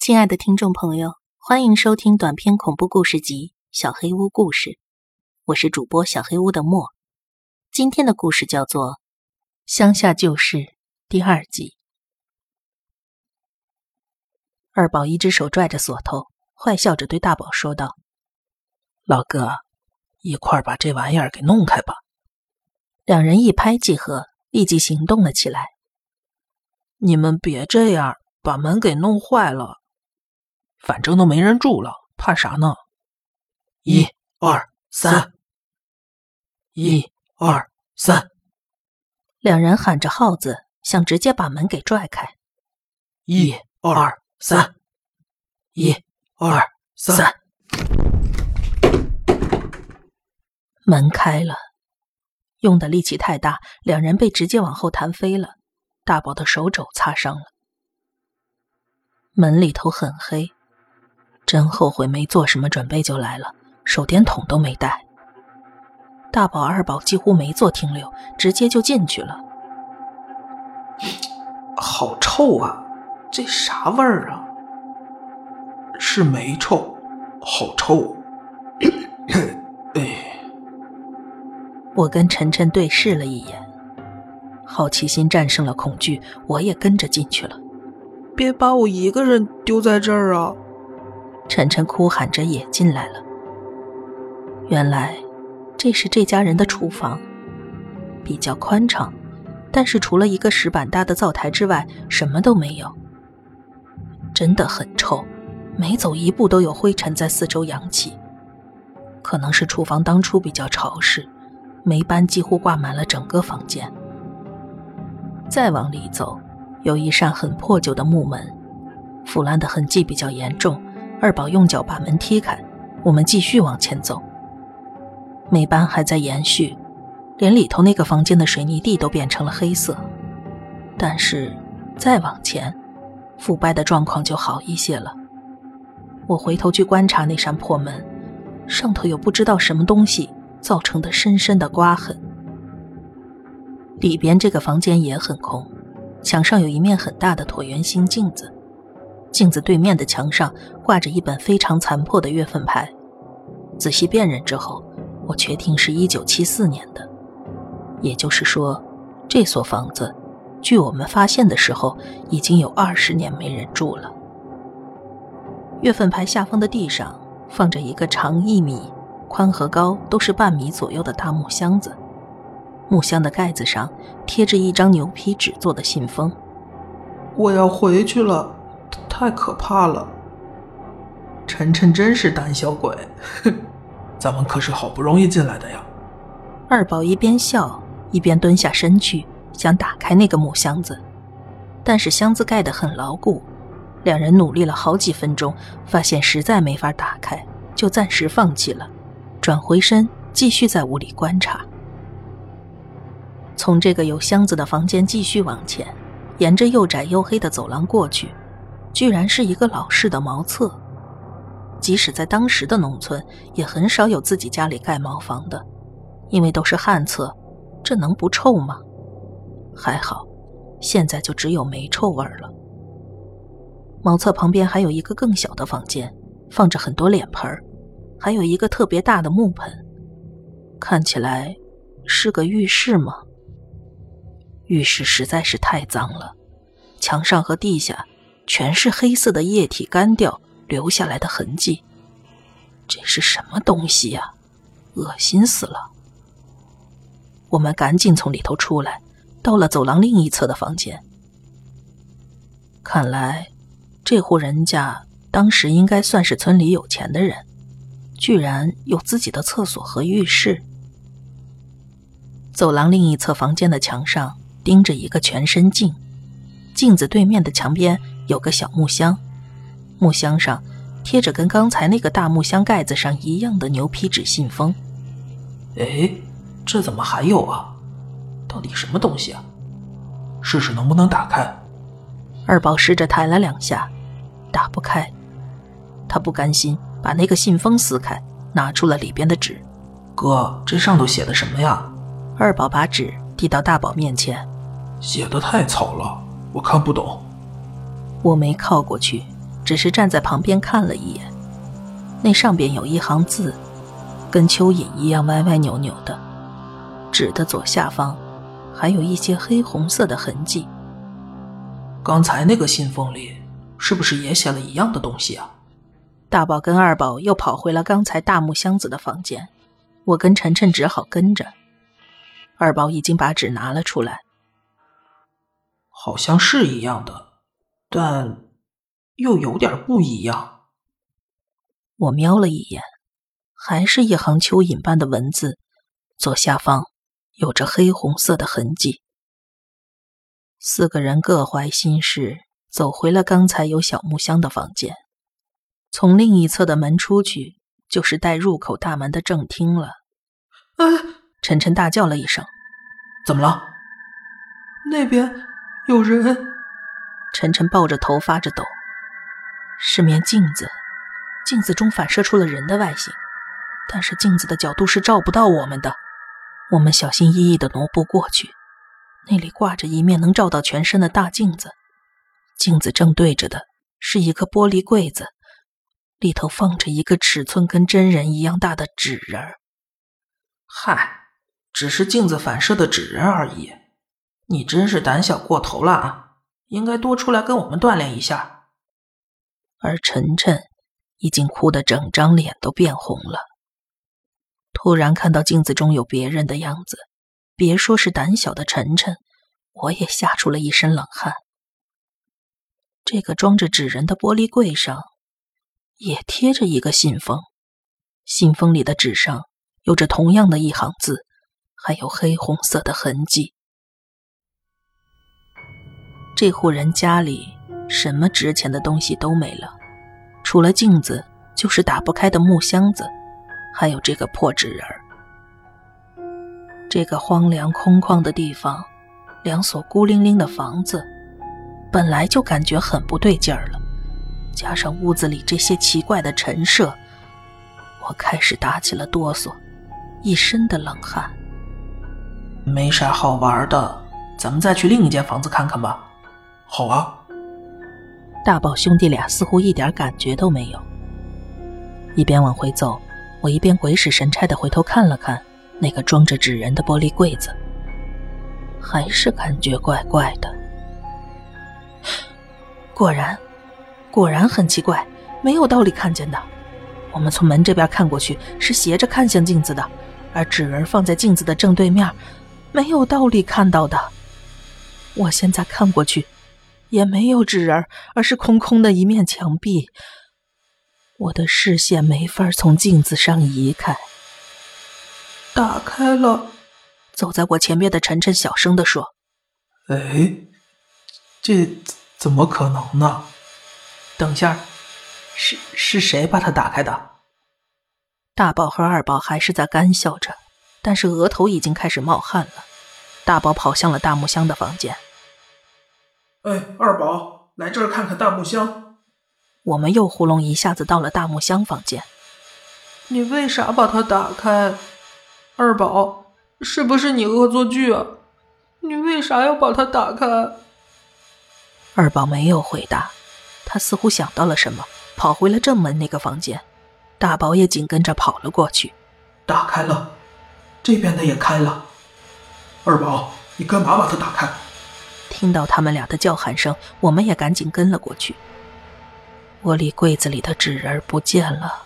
亲爱的听众朋友，欢迎收听短篇恐怖故事集《小黑屋故事》，我是主播小黑屋的莫。今天的故事叫做《乡下旧事》第二集。二宝一只手拽着锁头，坏笑着对大宝说道：“老哥，一块儿把这玩意儿给弄开吧。”两人一拍即合，立即行动了起来。你们别这样，把门给弄坏了。反正都没人住了，怕啥呢？一二三，一二三，两人喊着号子，想直接把门给拽开。一二三，一二三，门开了。用的力气太大，两人被直接往后弹飞了，大宝的手肘擦伤了。门里头很黑。真后悔没做什么准备就来了，手电筒都没带。大宝、二宝几乎没做停留，直接就进去了。好臭啊！这啥味儿啊？是霉臭，好臭！哎，我跟晨晨对视了一眼，好奇心战胜了恐惧，我也跟着进去了。别把我一个人丢在这儿啊！晨晨哭喊着也进来了。原来，这是这家人的厨房，比较宽敞，但是除了一个石板搭的灶台之外，什么都没有。真的很臭，每走一步都有灰尘在四周扬起。可能是厨房当初比较潮湿，霉斑几乎挂满了整个房间。再往里走，有一扇很破旧的木门，腐烂的痕迹比较严重。二宝用脚把门踢开，我们继续往前走。霉斑还在延续，连里头那个房间的水泥地都变成了黑色。但是再往前，腐败的状况就好一些了。我回头去观察那扇破门，上头有不知道什么东西造成的深深的刮痕。里边这个房间也很空，墙上有一面很大的椭圆形镜子。镜子对面的墙上挂着一本非常残破的月份牌，仔细辨认之后，我确定是一九七四年的。也就是说，这所房子，距我们发现的时候已经有二十年没人住了。月份牌下方的地上放着一个长一米、宽和高都是半米左右的大木箱子，木箱的盖子上贴着一张牛皮纸做的信封。我要回去了。太可怕了！晨晨真是胆小鬼，哼，咱们可是好不容易进来的呀。二宝一边笑一边蹲下身去，想打开那个木箱子，但是箱子盖得很牢固。两人努力了好几分钟，发现实在没法打开，就暂时放弃了，转回身继续在屋里观察。从这个有箱子的房间继续往前，沿着又窄又黑的走廊过去。居然是一个老式的茅厕，即使在当时的农村，也很少有自己家里盖茅房的，因为都是旱厕，这能不臭吗？还好，现在就只有煤臭味了。茅厕旁边还有一个更小的房间，放着很多脸盆，还有一个特别大的木盆，看起来是个浴室吗？浴室实在是太脏了，墙上和地下。全是黑色的液体干掉留下来的痕迹，这是什么东西呀？恶心死了！我们赶紧从里头出来，到了走廊另一侧的房间。看来这户人家当时应该算是村里有钱的人，居然有自己的厕所和浴室。走廊另一侧房间的墙上钉着一个全身镜，镜子对面的墙边。有个小木箱，木箱上贴着跟刚才那个大木箱盖子上一样的牛皮纸信封。哎，这怎么还有啊？到底什么东西啊？试试能不能打开。二宝试着抬了两下，打不开。他不甘心，把那个信封撕开，拿出了里边的纸。哥，这上头写的什么呀？二宝把纸递到大宝面前，写的太草了，我看不懂。我没靠过去，只是站在旁边看了一眼。那上边有一行字，跟蚯蚓一样歪歪扭扭的，纸的左下方还有一些黑红色的痕迹。刚才那个信封里是不是也写了一样的东西啊？大宝跟二宝又跑回了刚才大木箱子的房间，我跟晨晨只好跟着。二宝已经把纸拿了出来，好像是一样的，但又有点不一样。我瞄了一眼，还是一行蚯蚓般的文字，左下方有着黑红色的痕迹。四个人各怀心事，走回了刚才有小木箱的房间。从另一侧的门出去，就是带入口大门的正厅了。哎！晨晨大叫了一声：“怎么了？那边有人！”晨晨抱着头发着抖。是面镜子，镜子中反射出了人的外形，但是镜子的角度是照不到我们的。我们小心翼翼的挪步过去。那里挂着一面能照到全身的大镜子，镜子正对着的是一个玻璃柜子，里头放着一个尺寸跟真人一样大的纸人儿嗨，只是镜子反射的纸人而已。你真是胆小过头了啊！应该多出来跟我们锻炼一下。而晨晨已经哭得整张脸都变红了。突然看到镜子中有别人的样子。别说是胆小的晨晨，我也吓出了一身冷汗。这个装着纸人的玻璃柜上，也贴着一个信封，信封里的纸上有着同样的一行字，还有黑红色的痕迹。这户人家里什么值钱的东西都没了，除了镜子，就是打不开的木箱子，还有这个破纸人儿。这个荒凉空旷的地方，两所孤零零的房子，本来就感觉很不对劲儿了，加上屋子里这些奇怪的陈设，我开始打起了哆嗦，一身的冷汗。没啥好玩的，咱们再去另一间房子看看吧。好啊。大宝兄弟俩似乎一点感觉都没有。一边往回走，我一边鬼使神差的回头看了看。那个装着纸人的玻璃柜子，还是感觉怪怪的。果然，果然很奇怪，没有道理看见的。我们从门这边看过去，是斜着看向镜子的，而纸人放在镜子的正对面，没有道理看到的。我现在看过去，也没有纸人，而是空空的一面墙壁。我的视线没法从镜子上移开。打开了，走在我前面的晨晨小声的说：“哎，这怎么可能呢？等下，是是谁把它打开的？”大宝和二宝还是在干笑着，但是额头已经开始冒汗了。大宝跑向了大木箱的房间。哎，二宝，来这儿看看大木箱。我们又呼隆一下子到了大木箱房间。你为啥把它打开？二宝，是不是你恶作剧啊？你为啥要把它打开？二宝没有回答，他似乎想到了什么，跑回了正门那个房间。大宝也紧跟着跑了过去。打开了，这边的也开了。二宝，你干嘛把它打开？听到他们俩的叫喊声，我们也赶紧跟了过去。玻璃柜子里的纸人不见了，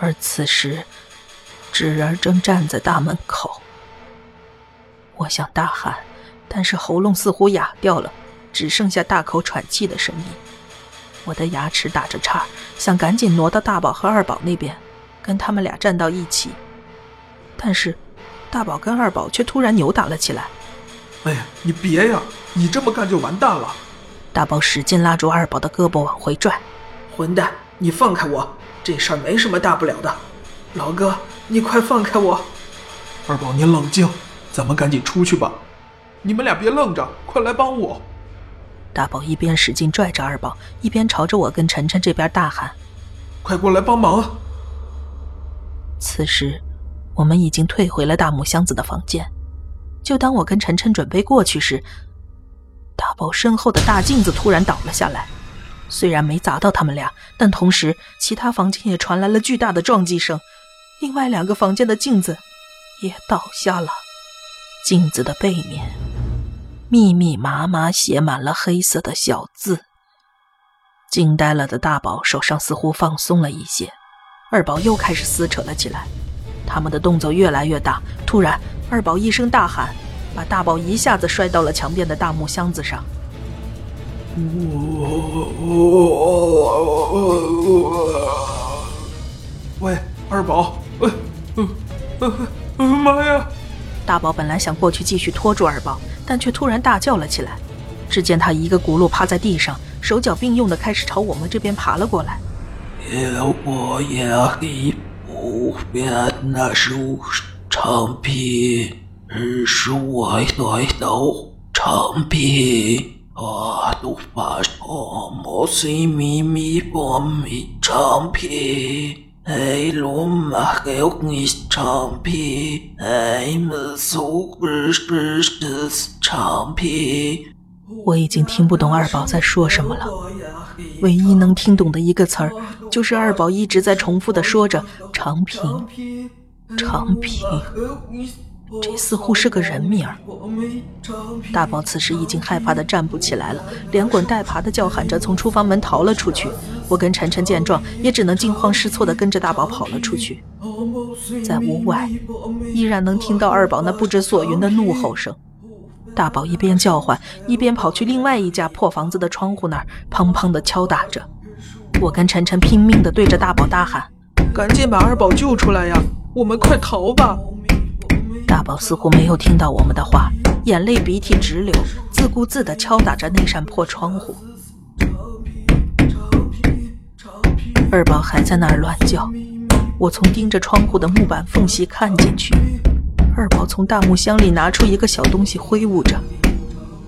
而此时。纸人正站在大门口，我想大喊，但是喉咙似乎哑掉了，只剩下大口喘气的声音。我的牙齿打着颤，想赶紧挪到大宝和二宝那边，跟他们俩站到一起。但是，大宝跟二宝却突然扭打了起来。哎呀，你别呀！你这么干就完蛋了。大宝使劲拉住二宝的胳膊往回拽。混蛋，你放开我！这事儿没什么大不了的。老哥。你快放开我！二宝，你冷静，咱们赶紧出去吧。你们俩别愣着，快来帮我！大宝一边使劲拽着二宝，一边朝着我跟晨晨这边大喊：“快过来帮忙！”此时，我们已经退回了大木箱子的房间。就当我跟晨晨准备过去时，大宝身后的大镜子突然倒了下来，虽然没砸到他们俩，但同时其他房间也传来了巨大的撞击声，另外两个房间的镜子也倒下了，镜子的背面密密麻麻写满了黑色的小字。惊呆了的大宝手上似乎放松了一些，二宝又开始撕扯了起来，他们的动作越来越大。突然，二宝一声大喊，把大宝一下子摔到了墙边的大木箱子上。喂，二宝，喂，呃，呃，妈呀！大宝本来想过去继续拖住二宝，但却突然大叫了起来。只见他一个轱辘趴在地上，手脚并用的开始朝我们这边爬了过来。我也黑不变那树长皮，是我的长皮。啊！都发什么西咪咪波咪长皮，哎我已经听不懂二宝在说什么了，唯一能听懂的一个词儿，就是二宝一直在重复的说着“长平，长平”。这似乎是个人名儿。大宝此时已经害怕的站不起来了，连滚带爬的叫喊着从厨房门逃了出去。我跟晨晨见状，也只能惊慌失措的跟着大宝跑了出去。在屋外，依然能听到二宝那不知所云的怒吼声。大宝一边叫唤，一边跑去另外一家破房子的窗户那儿，砰砰的敲打着。我跟晨晨拼命的对着大宝大喊：“赶紧把二宝救出来呀！我们快逃吧！”大宝似乎没有听到我们的话，眼泪鼻涕直流，自顾自地敲打着那扇破窗户。二宝还在那儿乱叫，我从盯着窗户的木板缝隙看进去，二宝从大木箱里拿出一个小东西挥舞着，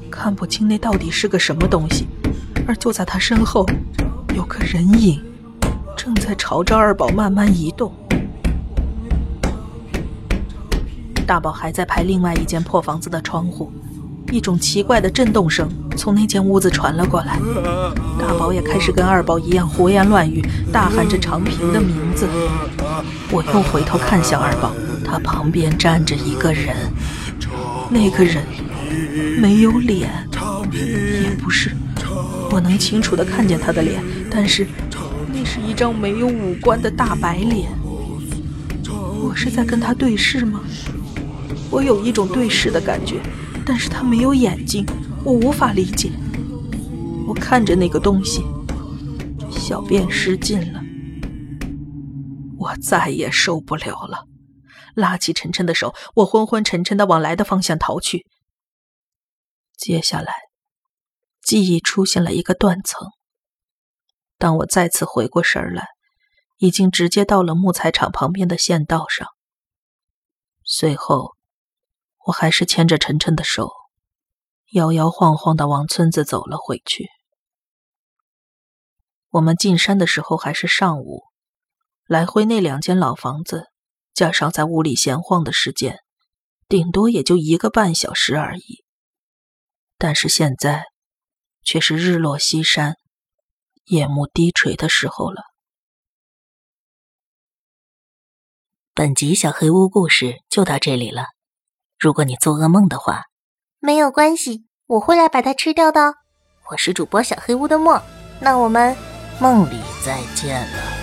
看不清那到底是个什么东西。而就在他身后，有个人影，正在朝着二宝慢慢移动。大宝还在拍另外一间破房子的窗户，一种奇怪的震动声从那间屋子传了过来。大宝也开始跟二宝一样胡言乱语，大喊着长平的名字。我又回头看向二宝，他旁边站着一个人，那个人没有脸，也不是，我能清楚的看见他的脸，但是那是一张没有五官的大白脸。我是在跟他对视吗？我有一种对视的感觉，但是他没有眼睛，我无法理解。我看着那个东西，小便失禁了，我再也受不了了，拉起晨晨的手，我昏昏沉沉的往来的方向逃去。接下来，记忆出现了一个断层。当我再次回过神来，已经直接到了木材厂旁边的县道上。随后。我还是牵着晨晨的手，摇摇晃晃的往村子走了回去。我们进山的时候还是上午，来回那两间老房子，加上在屋里闲晃的时间，顶多也就一个半小时而已。但是现在，却是日落西山、夜幕低垂的时候了。本集小黑屋故事就到这里了。如果你做噩梦的话，没有关系，我会来把它吃掉的。我是主播小黑屋的墨，那我们梦里再见了。